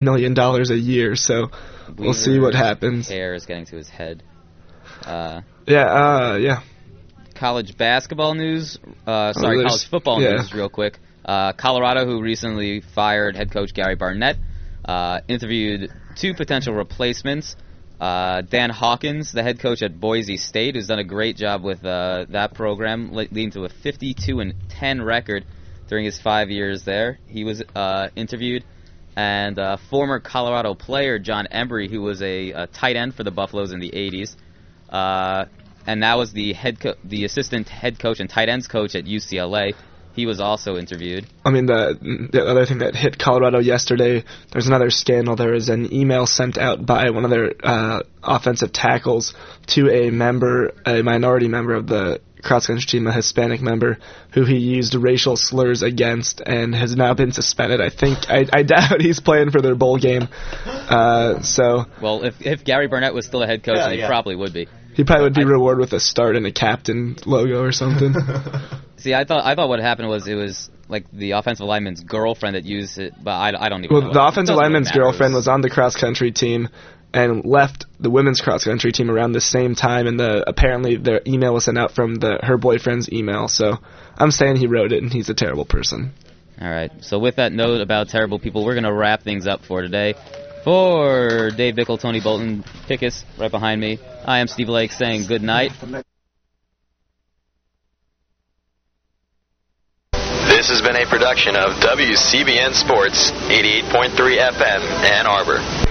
million dollars a year. So we'll see what happens. Hair is getting to his head. Uh, Yeah, uh, yeah. college basketball news. Uh, sorry, college football yeah. news, real quick. Uh, Colorado, who recently fired head coach Gary Barnett, uh, interviewed two potential replacements. Uh, Dan Hawkins, the head coach at Boise State, who's done a great job with uh, that program, leading to a 52 and 10 record during his five years there. He was uh, interviewed, and uh, former Colorado player Jon Embree, who was a, a tight end for the Buffaloes in the 80s, uh, and now was the head co- the assistant head coach and tight ends coach at UCLA. He was also interviewed. I mean, the the other thing that hit Colorado yesterday, there's another scandal. There was an email sent out by one of their uh, offensive tackles to a member, a minority member of the cross country team, a Hispanic member, who he used racial slurs against and has now been suspended. I think I, I doubt he's playing for their bowl game. Uh, so Well, if if Gary Barnett was still a head coach, Yeah, he yeah. probably would be. he probably would be rewarded with a start and a captain logo or something. See, I thought I thought what happened was it was like the offensive lineman's girlfriend that used it, but I, I don't even. Well, know the offensive lineman's girlfriend was on the cross country team and left the women's cross country team around the same time. And the apparently their email was sent out from the her boyfriend's email. So I'm saying he wrote it, and he's a terrible person. All right. So with that note about terrible people, we're gonna wrap things up for today. For Dave Bickle, Tony Bolton, Pickus, right behind me. I am Steve Lake saying good night. This has been a production of WCBN Sports, 88.3 FM, Ann Arbor.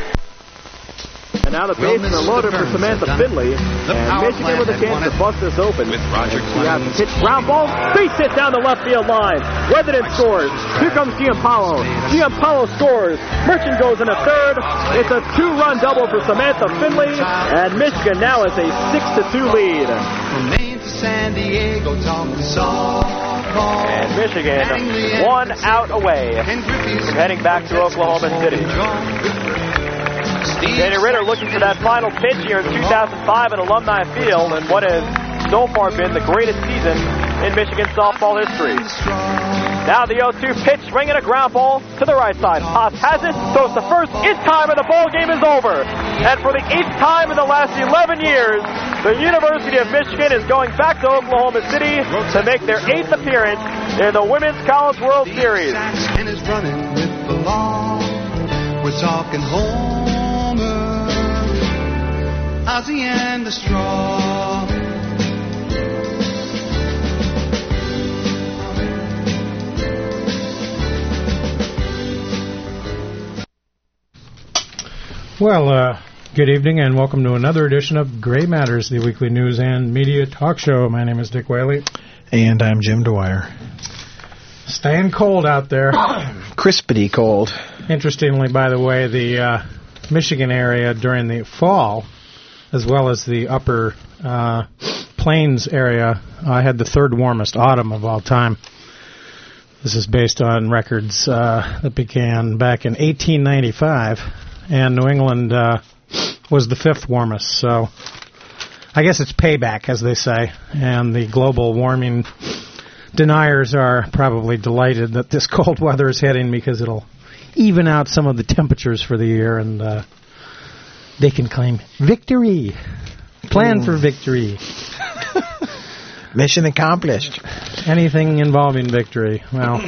And now the bases are loaded for Samantha Findlay. And Michigan with a chance to bust this open. With Roger Clemens. pitch ground ball. Base hit down the left field line. Weatherden scores. Here comes Giampaolo. Giampaolo scores. Merchant goes in a third. It's a two-run double for Samantha Findlay. And Michigan now has a six-to-two lead. From Maine to San Diego, talking softball. And Michigan one out away from heading back to Oklahoma City. Danny Ritter looking for that final pitch here in 2005 at Alumni Field and what has so far been the greatest season in Michigan softball history. Now the 0-2 pitch, swinging a ground ball to the right side. Haas has it, throws the first it's time, and the ball game is over. And for the eighth time in the last 11 years, the University of Michigan is going back to Oklahoma City to make their eighth appearance in the Women's College World Series. We're talking Homer, Ozzy and the Straw. Well, uh, good evening and welcome to another edition of Gray Matters, the weekly news and media talk show. My name is Dick Whaley. And I'm Jim Dwyer. Staying cold out there. Crispity cold. Interestingly, by the way, the uh, Michigan area during the fall, as well as the upper uh, plains area, I had the third warmest autumn of all time. This is based on records uh, that began back in 1895, and New England uh, was the fifth warmest. So I guess it's payback, as they say, and the global warming deniers are probably delighted that this cold weather is hitting because it'll even out some of the temperatures for the year, and uh, they can claim victory. Plan for victory. Mission accomplished. Anything involving victory. Well,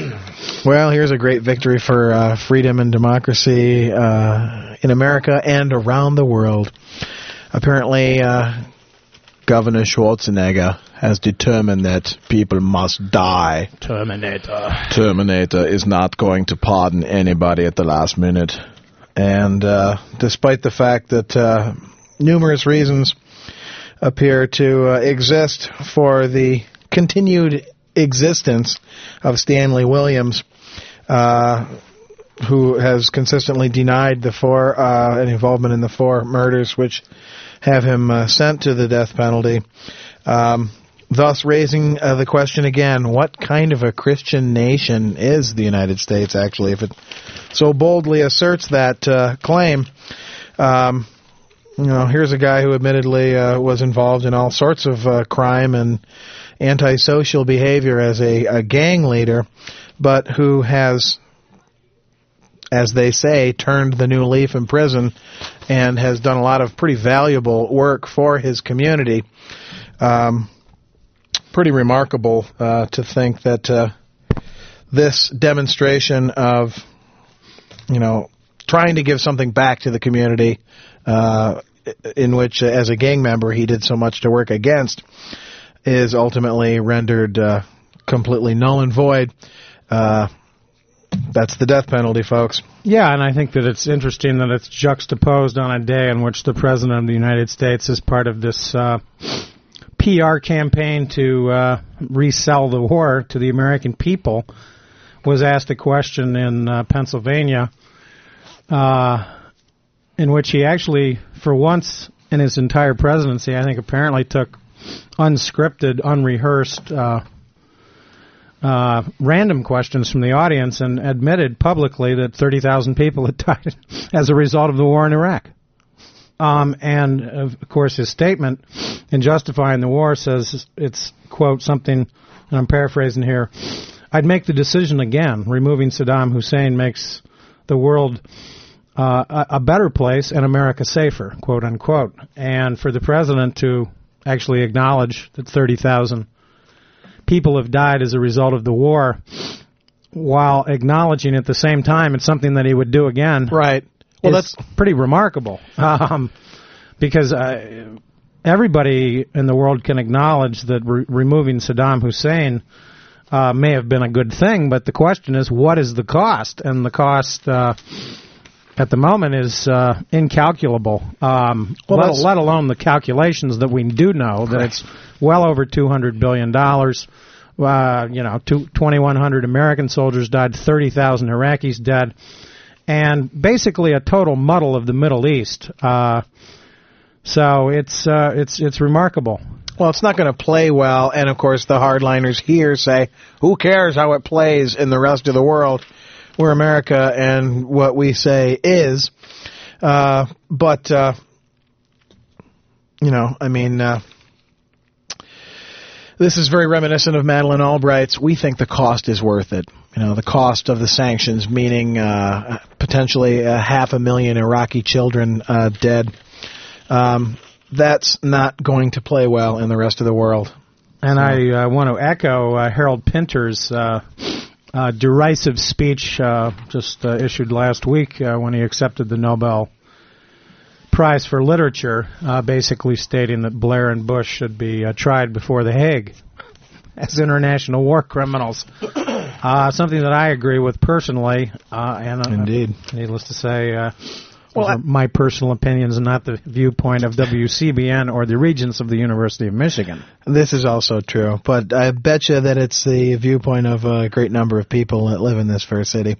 Well, here's a great victory for uh, freedom and democracy uh, in America and around the world. Apparently, uh, Governor Schwarzenegger has determined that people must die. Terminator. Terminator is not going to pardon anybody at the last minute. And uh, despite the fact that uh, numerous reasons appear to uh, exist for the continued existence of Stanley Williams, uh, who has consistently denied the four uh, an involvement in the four murders which have him uh, sent to the death penalty. Um, thus, raising uh, the question again: What kind of a Christian nation is the United States actually, if it so boldly asserts that uh, claim? Um, you know, here's a guy who admittedly uh, was involved in all sorts of uh, crime and antisocial behavior as a, a gang leader, but who has as they say, turned the new leaf in prison and has done a lot of pretty valuable work for his community. Um, pretty remarkable uh, to think that uh, this demonstration of, you know, trying to give something back to the community, uh, in which, uh, as a gang member, he did so much to work against, is ultimately rendered uh, completely null and void. Uh, that's the death penalty, folks. Yeah, and I think that it's interesting that it's juxtaposed on a day in which the President of the United States is part of this PR campaign to uh, resell the war to the American people. Was asked a question in uh, Pennsylvania uh, in which he actually, for once in his entire presidency, I think apparently took unscripted, unrehearsed uh, uh, random questions from the audience and admitted publicly that 30,000 people had died as a result of the war in Iraq. Um, and of course, his statement in justifying the war says it's quote something, and I'm paraphrasing here. I'd make the decision again. Removing Saddam Hussein makes the world uh, a, a better place and America safer, quote unquote. And for the president to actually acknowledge that 30,000 people have died as a result of the war, while acknowledging at the same time it's something that he would do again. Right. Well, is pretty remarkable. Um, because uh, everybody in the world can acknowledge that re- removing Saddam Hussein uh, may have been a good thing, but the question is, what is the cost? And the cost uh, at the moment is uh, incalculable. Um, Well, let, let alone the calculations that we do know that it's well over two hundred billion dollars. Uh, you know, two, 2,100 American soldiers died, 30,000 Iraqis dead, and basically a total muddle of the Middle East. Uh, so it's uh, it's it's remarkable. Well, it's not going to play well, and of course the hardliners here say, "Who cares how it plays in the rest of the world? We're America, and what we say is." Uh, but uh, you know, I mean, uh, this is very reminiscent of Madeleine Albright's. We think the cost is worth it. You know, the cost of the sanctions, meaning uh, potentially a half a million Iraqi children uh, dead. Um, that's not going to play well in the rest of the world. And I uh, want to echo uh, Harold Pinter's uh, uh, derisive speech uh, just uh, issued last week uh, when he accepted the Nobel Prize for Literature, uh, basically stating that Blair and Bush should be uh, tried before The Hague as international war criminals. Uh, something that I agree with personally, uh, and uh, Indeed. needless to say, uh, Well, I- my personal opinions and not the viewpoint of WCBN or the regents of the University of Michigan. This is also true, but I bet you that it's the viewpoint of a great number of people that live in this fair city.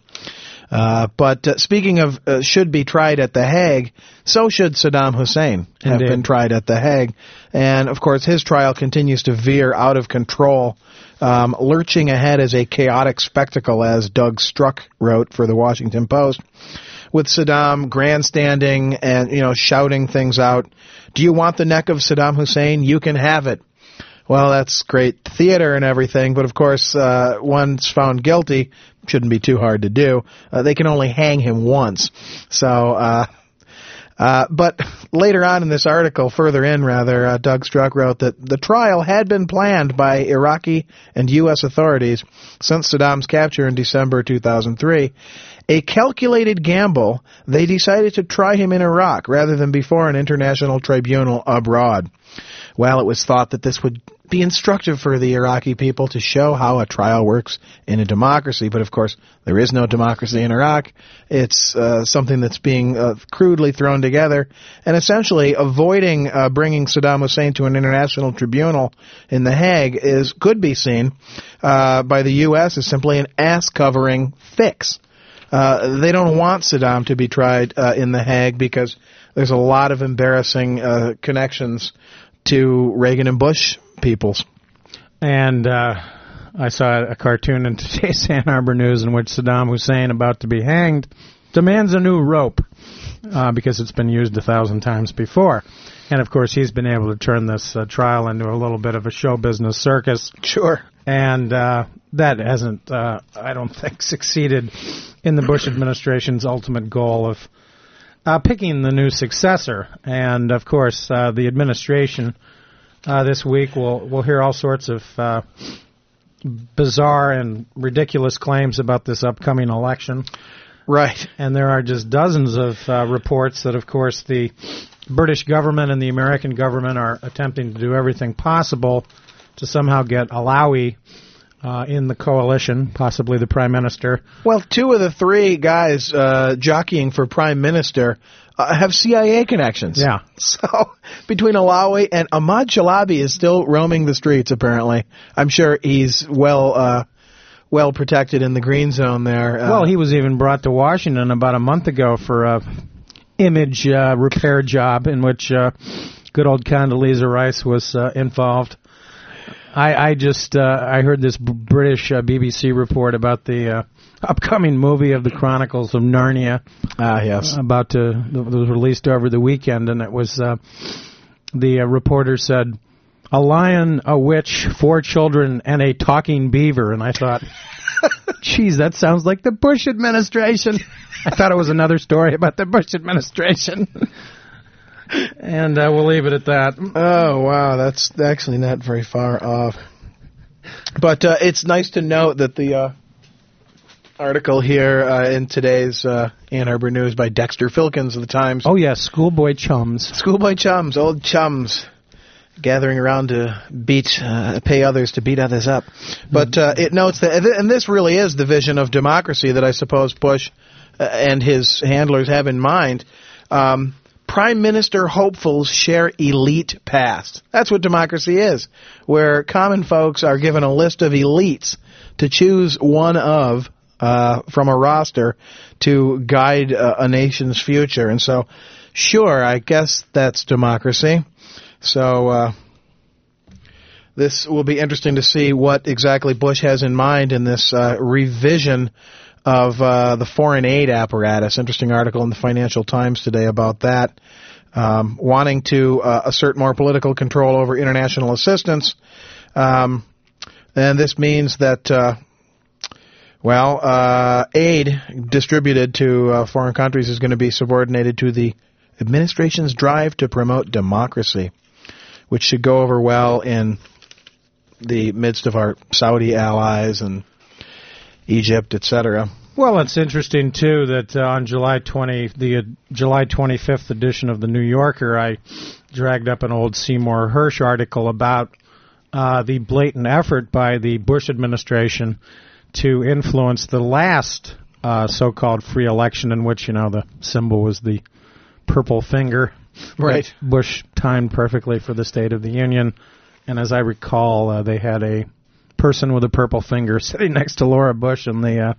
Uh, but uh, speaking of uh, should be tried at The Hague, so should Saddam Hussein have Indeed. been tried at The Hague. And of course, his trial continues to veer out of control, um, lurching ahead as a chaotic spectacle, as Doug Struck wrote for the Washington Post. With Saddam grandstanding and you know shouting things out, "Do you want the neck of Saddam Hussein? You can have it." Well, that's great theater and everything, but of course, uh, once found guilty, shouldn't be too hard to do. Uh, they can only hang him once. So, uh, uh, but later on in this article, further in rather, uh, Doug Struck wrote that the trial had been planned by Iraqi and U.S. authorities since Saddam's capture in December 2003. A calculated gamble, they decided to try him in Iraq rather than before an international tribunal abroad. Well, it was thought that this would be instructive for the Iraqi people to show how a trial works in a democracy, but of course, there is no democracy in Iraq. It's uh, something that's being uh, crudely thrown together, and essentially avoiding uh, bringing Saddam Hussein to an international tribunal in The Hague is could be seen uh, by the U.S. as simply an ass-covering fix. Uh, they don't want Saddam to be tried uh, in The Hague because there's a lot of embarrassing connections to Reagan and Bush peoples. And uh, I saw a cartoon in today's Ann Arbor News in which Saddam Hussein, about to be hanged, demands a new rope uh, because it's been used a thousand times before. And of course, he's been able to turn this uh, trial into a little bit of a show business circus. Sure. And uh, that hasn't, uh, I don't think, succeeded in the Bush administration's ultimate goal of uh, picking the new successor. And of course, uh, the administration uh, this week We'll we'll hear all sorts of uh, bizarre and ridiculous claims about this upcoming election. Right. And there are just dozens of uh, reports that, of course, the British government and the American government are attempting to do everything possible to somehow get Alawi uh, in the coalition, possibly the prime minister. Well, two of the three guys uh, jockeying for prime minister uh, have CIA connections. Yeah. So between Alawi and Ahmad Chalabi is still roaming the streets. Apparently, I'm sure he's well uh, well protected in the green zone there. Uh, Well, he was even brought to Washington about a month ago for a image uh, repair job in which uh, good old Condoleezza Rice was uh, involved. I, I just uh, I heard this B- British uh, BBC report about the uh, upcoming movie of the Chronicles of Narnia ah yes. about to that was released over the weekend, and it was uh, the uh, reporter said a lion, a witch, four children, and a talking beaver, and I thought. Geez, that sounds like the Bush administration. I thought it was another story about the Bush administration. and uh, we'll leave it at that. Oh wow, that's actually not very far off. But uh, it's nice to note that the uh, article here uh, in today's uh, Ann Arbor News by Dexter Filkins of the Times. Oh yes, schoolboy chums. Schoolboy chums, old chums, gathering around to beat, uh, pay others to beat others up. But uh, it notes that, and this really is the vision of democracy that I suppose Bush uh, and his handlers have in mind. Um, Prime Minister hopefuls share elite past. That's what democracy is, where common folks are given a list of elites to choose one of uh, from a roster to guide uh, a nation's future. And so, sure, I guess that's democracy. So, uh, this will be interesting to see what exactly Bush has in mind in this uh, revision of uh, the foreign aid apparatus. Interesting article in the Financial Times today about that. Um, wanting to uh, assert more political control over international assistance. Um, and this means that, uh, well, uh, aid distributed to uh, foreign countries is going to be subordinated to the administration's drive to promote democracy, which should go over well in the midst of our Saudi allies and Egypt, etc. Well, it's interesting too that uh, on July 20, the uh, July 25th edition of the New Yorker, I dragged up an old Seymour Hersh article about uh, the blatant effort by the Bush administration to influence the last uh, so-called free election, in which you know the symbol was the purple finger. Right. Bush timed perfectly for the State of the Union, and as I recall, uh, they had a person with a purple finger sitting next to Laura Bush in the uh,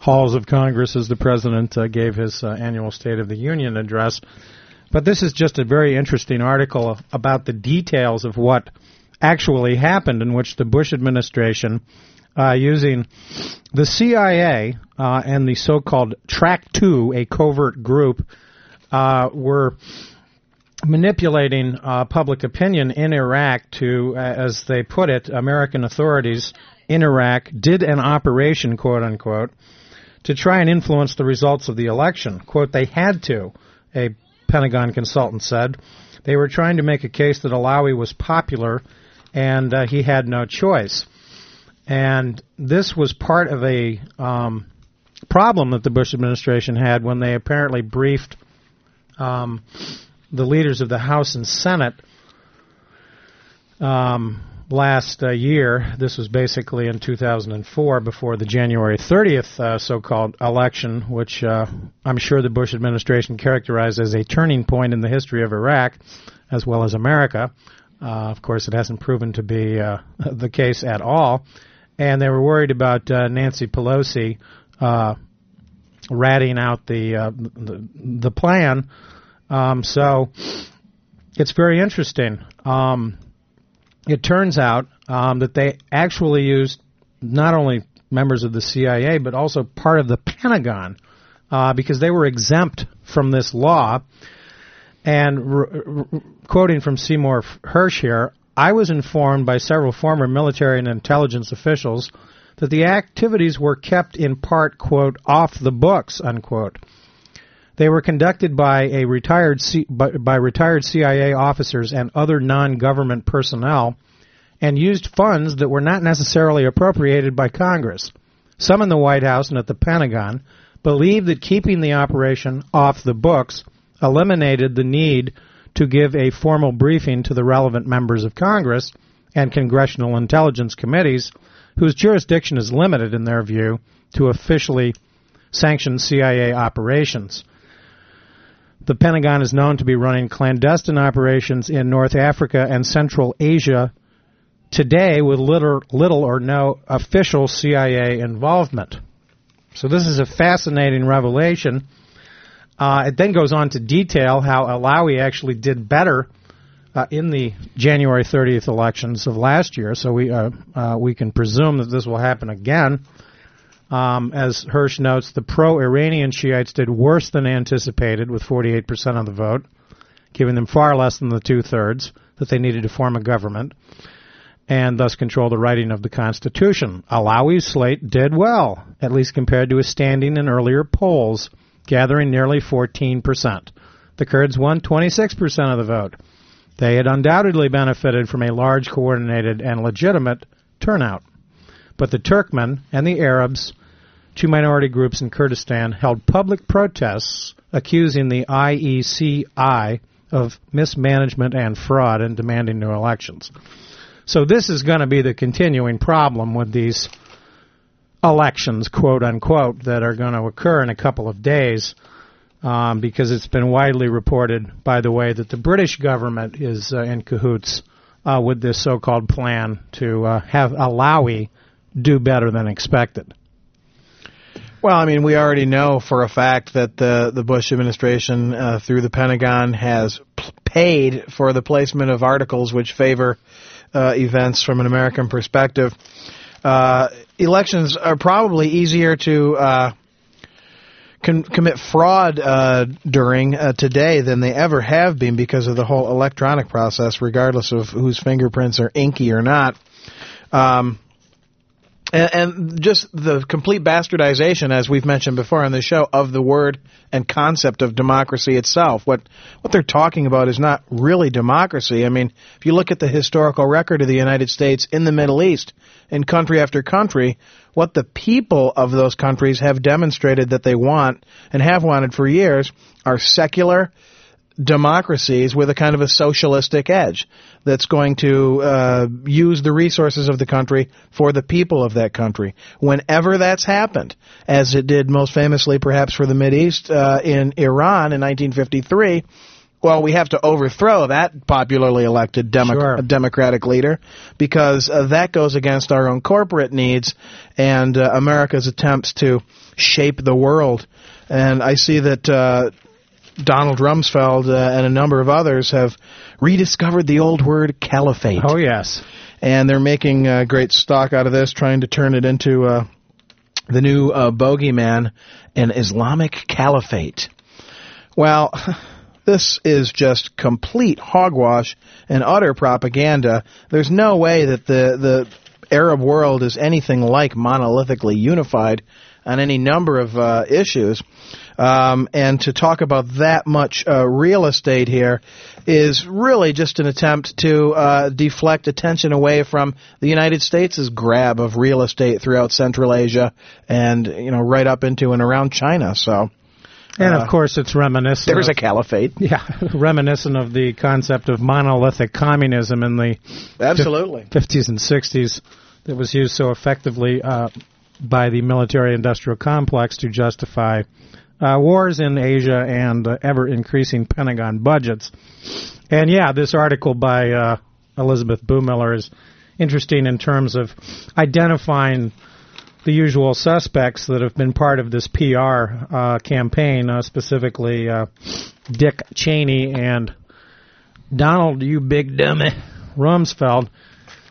halls of Congress as the president uh, gave his uh, annual State of the Union address. But this is just a very interesting article about the details of what actually happened, in which the Bush administration, uh, using the CIA uh, and the so-called Track Two, a covert group, uh, were manipulating uh, public opinion in Iraq to, as they put it, American authorities in Iraq did an operation, quote unquote, to try and influence the results of the election. Quote, they had to, a Pentagon consultant said. They were trying to make a case that Alawi was popular and uh, he had no choice. And this was part of a um, problem that the Bush administration had when they apparently briefed um, the leaders of the House and Senate um, last uh, year. This was basically in 2004, before the January 30th uh, so-called election, which uh, I'm sure the Bush administration characterized as a turning point in the history of Iraq, as well as America. Uh, of course, it hasn't proven to be uh, the case at all, and they were worried about uh, Nancy Pelosi ratting out the the, the plan. Um, so it's very interesting. Um, it turns out um, that they actually used not only members of the CIA but also part of the Pentagon uh, because they were exempt from this law. And quoting from Seymour Hersh here, I was informed by several former military and intelligence officials that the activities were kept in part, quote, off the books, unquote. They were conducted by a retired C- by, by retired CIA officers and other non-government personnel and used funds that were not necessarily appropriated by Congress. Some in the White House and at the Pentagon believed that keeping the operation off the books eliminated the need to give a formal briefing to the relevant members of Congress and congressional intelligence committees, whose jurisdiction is limited, in their view, to officially sanctioned CIA operations. The Pentagon is known to be running clandestine operations in North Africa and Central Asia today with little, little or no official CIA involvement. So this is a fascinating revelation. Uh, it then goes on to detail how Alawi actually did better uh, in the January 30th elections of last year. So we uh, uh, we can presume that this will happen again. Um, as Hersh notes, the pro-Iranian Shiites did worse than anticipated, with 48% of the vote, giving them far less than the two-thirds that they needed to form a government and thus control the writing of the Constitution. Alawi's slate did well, at least compared to his standing in earlier polls, gathering nearly 14%. The Kurds won 26% of the vote. They had undoubtedly benefited from a large, coordinated, and legitimate turnout. But the Turkmen and the Arabs, two minority groups in Kurdistan, held public protests accusing the IECI of mismanagement and fraud and demanding new elections. So this is going to be the continuing problem with these elections, quote unquote, that are going to occur in a couple of days. Um, because it's been widely reported, by the way, that the British government is uh, in cahoots uh, with this so-called plan to uh, have Alawi do better than expected. Well, I mean, we already know for a fact that the the Bush administration, uh, through the Pentagon, has p- paid for the placement of articles which favor uh, events from an American perspective. Uh, elections are probably easier to uh, con- commit fraud uh, during uh, today than they ever have been because of the whole electronic process, regardless of whose fingerprints are inky or not. Um, and, and just the complete bastardization, as we've mentioned before on the show, of the word and concept of democracy itself. What what they're talking about is not really democracy. I mean, if you look at the historical record of the United States in the Middle East, in country after country, what the people of those countries have demonstrated that they want and have wanted for years are secular democracies with a kind of a socialistic edge that's going to uh, use the resources of the country for the people of that country. Whenever that's happened, as it did most famously perhaps for the Mideast uh, in Iran in 1953, well, we have to overthrow that popularly elected demo- Sure. Democratic leader because uh, that goes against our own corporate needs and uh, America's attempts to shape the world. And I see that uh, Donald Rumsfeld uh, and a number of others have rediscovered the old word caliphate. Oh yes, And they're making uh, great stock out of this, trying to turn it into uh, the new uh, bogeyman, an Islamic caliphate. Well, this is just complete hogwash and utter propaganda. There's no way that the the Arab world is anything like monolithically unified on any number of uh, issues. Um, and to talk about that much uh, real estate here is really just an attempt to uh, deflect attention away from the United States' grab of real estate throughout Central Asia and you know right up into and around China. So and Uh, of course it's reminiscent. there's of, a caliphate. yeah, reminiscent of the concept of monolithic communism in the Absolutely. 50s and 60s that was used so effectively uh, by the military industrial complex to justify uh, wars in Asia and uh, ever increasing Pentagon budgets. And yeah, this article by uh, Elisabeth Bumiller is interesting in terms of identifying the usual suspects that have been part of this PR uh, campaign, uh, specifically uh, Dick Cheney and Donald, you big dummy, Rumsfeld.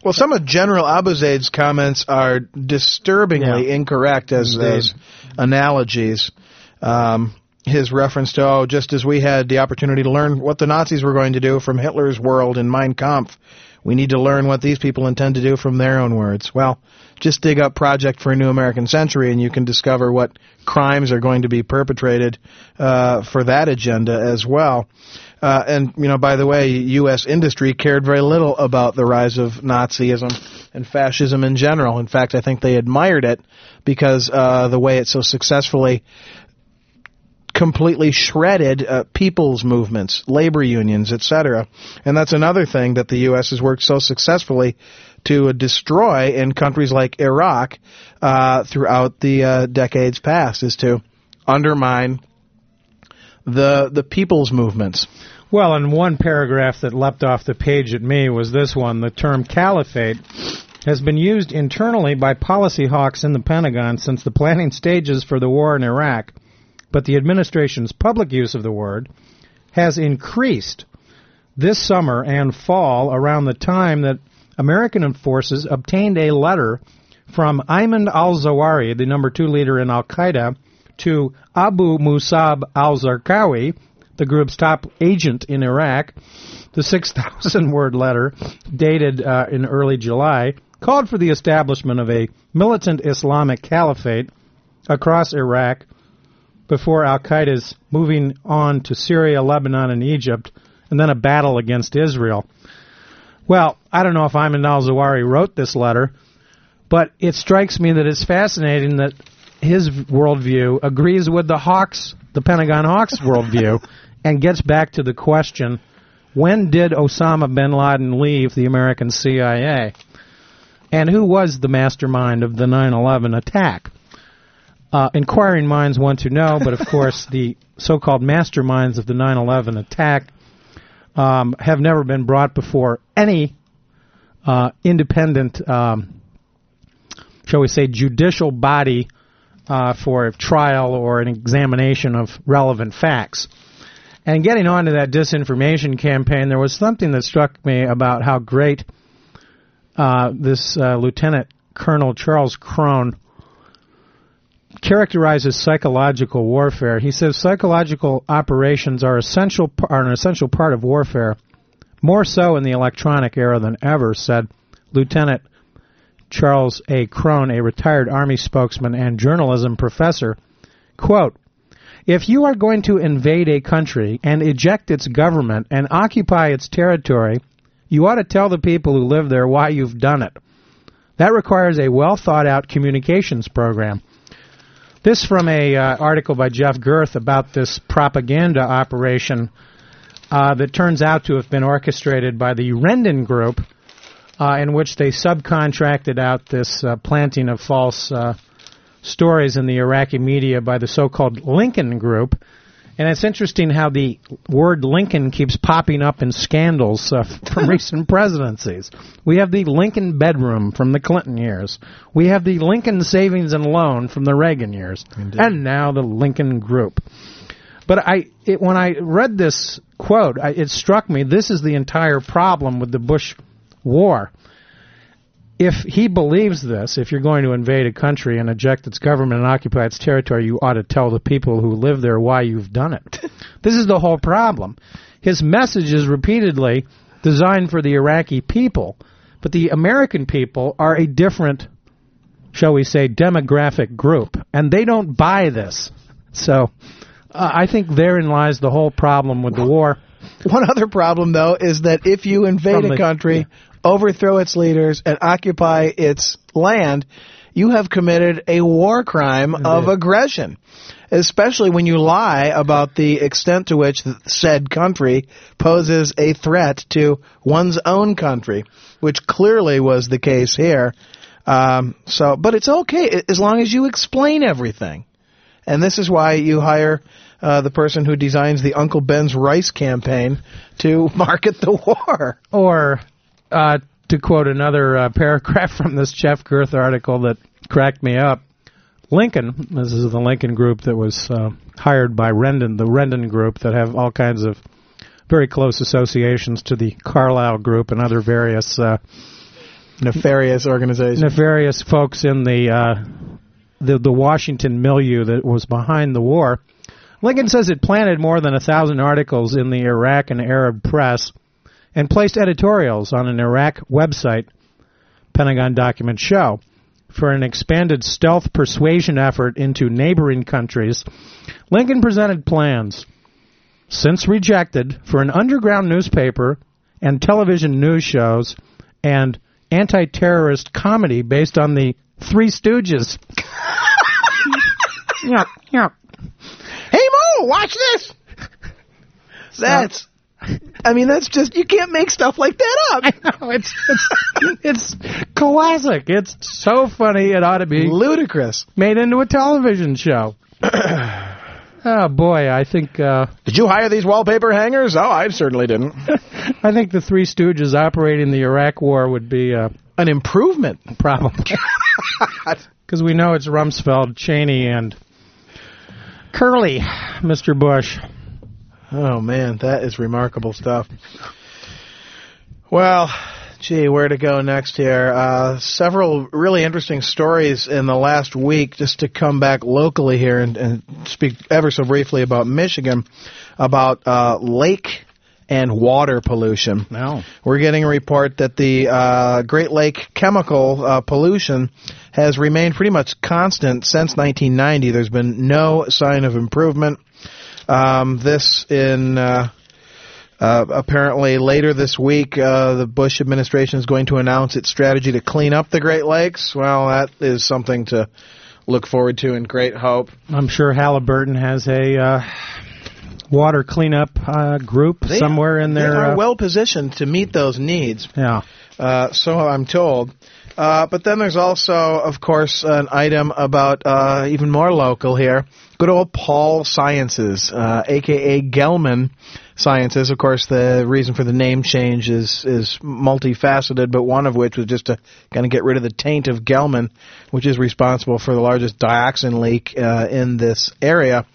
Well, some of General Abizaid's comments are disturbingly Yeah. incorrect as, Indeed. as analogies. Um, his reference to, oh, just as we had the opportunity to learn what the Nazis were going to do from Hitler's world in Mein Kampf, we need to learn what these people intend to do from their own words. Well, just dig up Project for a New American Century and you can discover what crimes are going to be perpetrated uh, for that agenda as well. Uh, and, you know, by the way, U.S. industry cared very little about the rise of Nazism and fascism in general. In fact, I think they admired it because uh, the way it so successfully completely shredded uh, people's movements, labor unions, etc. And that's another thing that the U.S. has worked so successfully to destroy in countries like Iraq uh, throughout the uh, decades past, is to undermine the the people's movements. Well, and one paragraph that leapt off the page at me was this one. The term caliphate has been used internally by policy hawks in the Pentagon since the planning stages for the war in Iraq but the administration's public use of the word has increased this summer and fall around the time that American forces obtained a letter from Ayman al Zawahiri, the number two leader in Al Qaeda, to Abu Musab al Zarqawi, the group's top agent in Iraq. The 6,000 word letter, dated uh, in early July, called for the establishment of a militant Islamic caliphate across Iraq before Al Qaeda's moving on to Syria, Lebanon, and Egypt, and then a battle against Israel. Well, I don't know if Ayman al Zawahiri wrote this letter, but it strikes me that it's fascinating that his worldview agrees with the Hawks, the Pentagon Hawks worldview, and gets back to the question when did Osama bin Laden leave the American CIA? And who was the mastermind of the 9 11 attack? Uh, inquiring minds want to know, but of course, the so-called masterminds of the 9/11 attack um, have never been brought before any uh, independent, um, shall we say, judicial body uh, for a trial or an examination of relevant facts. And getting on to that disinformation campaign, there was something that struck me about how great uh, this uh, Lieutenant Colonel Charles Krohn characterizes psychological warfare. He says psychological operations are essential are an essential part of warfare, more so in the electronic era than ever, said Lieutenant Charles A. Krohn, a retired Army spokesman and journalism professor. Quote, if you are going to invade a country and eject its government and occupy its territory, you ought to tell the people who live there why you've done it. That requires a well thought out communications program. This from a uh, article by Jeff Gerth about this propaganda operation uh, that turns out to have been orchestrated by the Rendon Group, uh, in which they subcontracted out this uh, planting of false uh, stories in the Iraqi media by the so-called Lincoln Group, and it's interesting how the word Lincoln keeps popping up in scandals uh, from recent presidencies. We have the Lincoln bedroom from the Clinton years. We have the Lincoln savings and loan from the Reagan years. Indeed. And now the Lincoln group. But I, it, when I read this quote, I, it struck me this is the entire problem with the Bush war if he believes this, if you're going to invade a country and eject its government and occupy its territory, you ought to tell the people who live there why you've done it. this is the whole problem. His message is repeatedly designed for the Iraqi people, but the American people are a different, shall we say, demographic group, and they don't buy this. So uh, I think therein lies the whole problem with the war. One other problem, though, is that if you invade a country, yeah overthrow its leaders, and occupy its land, you have committed a war crime Indeed. of aggression. Especially when you lie about the extent to which said country poses a threat to one's own country, which clearly was the case here. Um, so, but it's okay as long as you explain everything. And this is why you hire uh, the person who designs the Uncle Ben's rice campaign to market the war. Or uh, to quote another uh, paragraph from this Jeff Gerth article that cracked me up, Lincoln, this is the Lincoln group that was uh, hired by Rendon, the Rendon group that have all kinds of very close associations to the Carlyle group and other various uh, nefarious organizations, nefarious folks in the uh, the the Washington milieu that was behind the war. Lincoln says it planted more than a thousand articles in the Iraq and Arab press and placed editorials on an Iraq website, Pentagon documents show, for an expanded stealth persuasion effort into neighboring countries. Lincoln presented plans, since rejected, for an underground newspaper and television news shows and anti terrorist comedy based on the Three Stooges. yeah, yeah. Hey watch this. That's. I mean, that's just you can't make stuff like that up. I know it's it's it's classic. It's so funny. It ought to be Ludicrous. made into a television show. oh boy, I think uh, Did you hire these wallpaper hangers? Oh, I certainly didn't. I think the Three Stooges operating the Iraq War would be a An improvement. problem because we know it's Rumsfeld, Cheney, and Curly, Mr. Bush. Oh man, that is remarkable stuff. Well, gee, where to go next here? Uh, several really interesting stories in the last week. Just to come back locally here and, and speak ever so briefly about Michigan, about uh, lake and water pollution. No. We're getting a report that the uh, Great Lake chemical uh, pollution has remained pretty much constant since 1990. There's been no sign of improvement. Um, this in uh, uh, apparently later this week, uh, the Bush administration is going to announce its strategy to clean up the Great Lakes. Well, that is something to look forward to in great hope. I'm sure Halliburton has a uh, water cleanup uh, group They- somewhere in there. They are uh, well positioned to meet those needs. yeah. Uh, so I'm told. Uh, but then there's also, of course, an item about uh, even more local here. Good old Pall Sciences, uh, aka Gelman Sciences. Of course, the reason for the name change is is multifaceted, but one of which was just to kind of get rid of the taint of Gelman, which is responsible for the largest dioxin leak uh, in this area.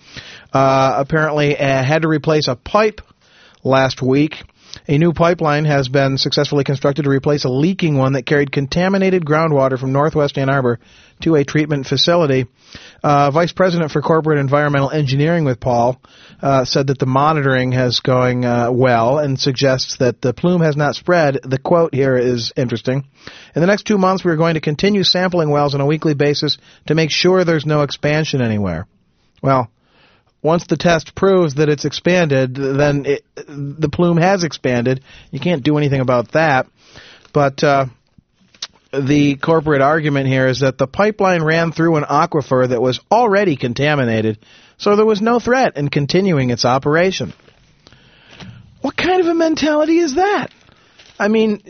Uh, apparently, uh, had to replace a pipe last week. A new pipeline has been successfully constructed to replace a leaking one that carried contaminated groundwater from northwest Ann Arbor to a treatment facility. Uh, Vice President for Corporate Environmental Engineering with Pall uh, said that the monitoring has going uh, well and suggests that the plume has not spread. The quote here is interesting. In the next two months, we are going to continue sampling wells on a weekly basis to make sure there's no expansion anywhere. Well, once the test proves that it's expanded, then it, the plume has expanded. You can't do anything about that. But uh, the corporate argument here is that the pipeline ran through an aquifer that was already contaminated, so there was no threat in continuing its operation. What kind of a mentality is that? I mean,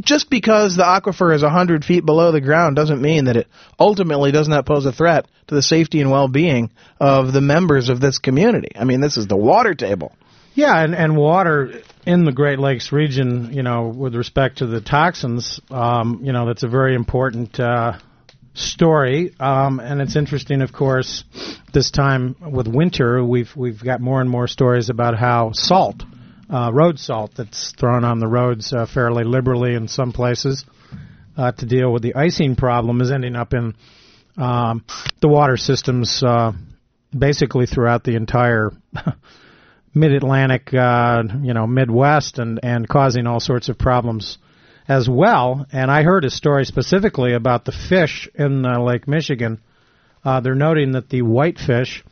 just because the aquifer is 100 feet below the ground doesn't mean that it ultimately does not pose a threat to the safety and well-being of the members of this community. I mean, this is the water table. Yeah, and, and water in the Great Lakes region, you know, with respect to the toxins, um, you know, that's a very important uh, story. Um, and it's interesting, of course, this time with winter, we've we've got more and more stories about how salt, uh, road salt, that's thrown on the roads uh, fairly liberally in some places uh, to deal with the icing problem, is ending up in um, the water systems, uh, basically throughout the entire. mid-Atlantic, uh, you know, Midwest, and and causing all sorts of problems as well. And I heard a story specifically about the fish in uh, Lake Michigan. They're noting that the whitefish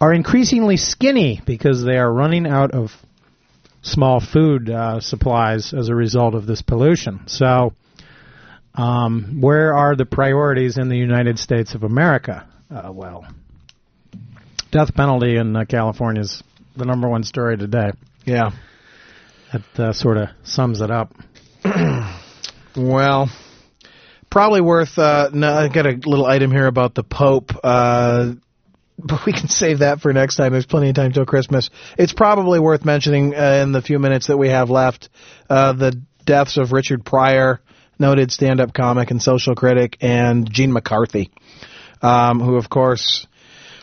are increasingly skinny because they are running out of small food uh, supplies as a result of this pollution. So, um, where are the priorities in the United States of America? Uh, well, death penalty in uh, California is the number one story today. Yeah. That uh, sort of sums it up. Well, probably worth. Uh, no, I got a little item here about the Pope. Uh, but we can save that for next time. There's plenty of time till Christmas. It's probably worth mentioning uh, in the few minutes that we have left uh, the deaths of Richard Pryor, noted stand-up comic and social critic, and Gene McCarthy, um, who, of course,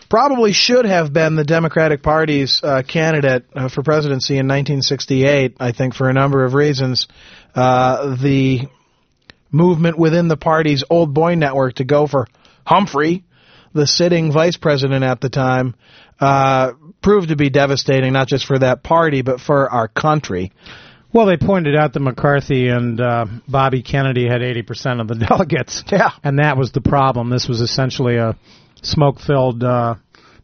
probably should have been the Democratic Party's uh, candidate uh, for presidency in 1968. I think for a number of reasons. Uh, the movement within the party's old boy network to go for Humphrey, the sitting vice president at the time, uh, proved to be devastating, not just for that party, but for our country. Well, they pointed out that McCarthy and uh, Bobby Kennedy had 80% of the delegates. Yeah. And that was the problem. This was essentially a smoke filled uh,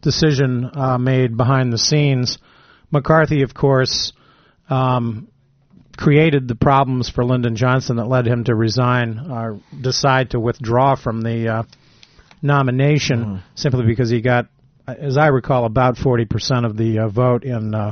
decision uh, made behind the scenes. McCarthy, of course, um, created the problems for Lyndon Johnson that led him to resign or decide to withdraw from the nomination simply because he got, as I recall, about 40% of the uh, vote in uh,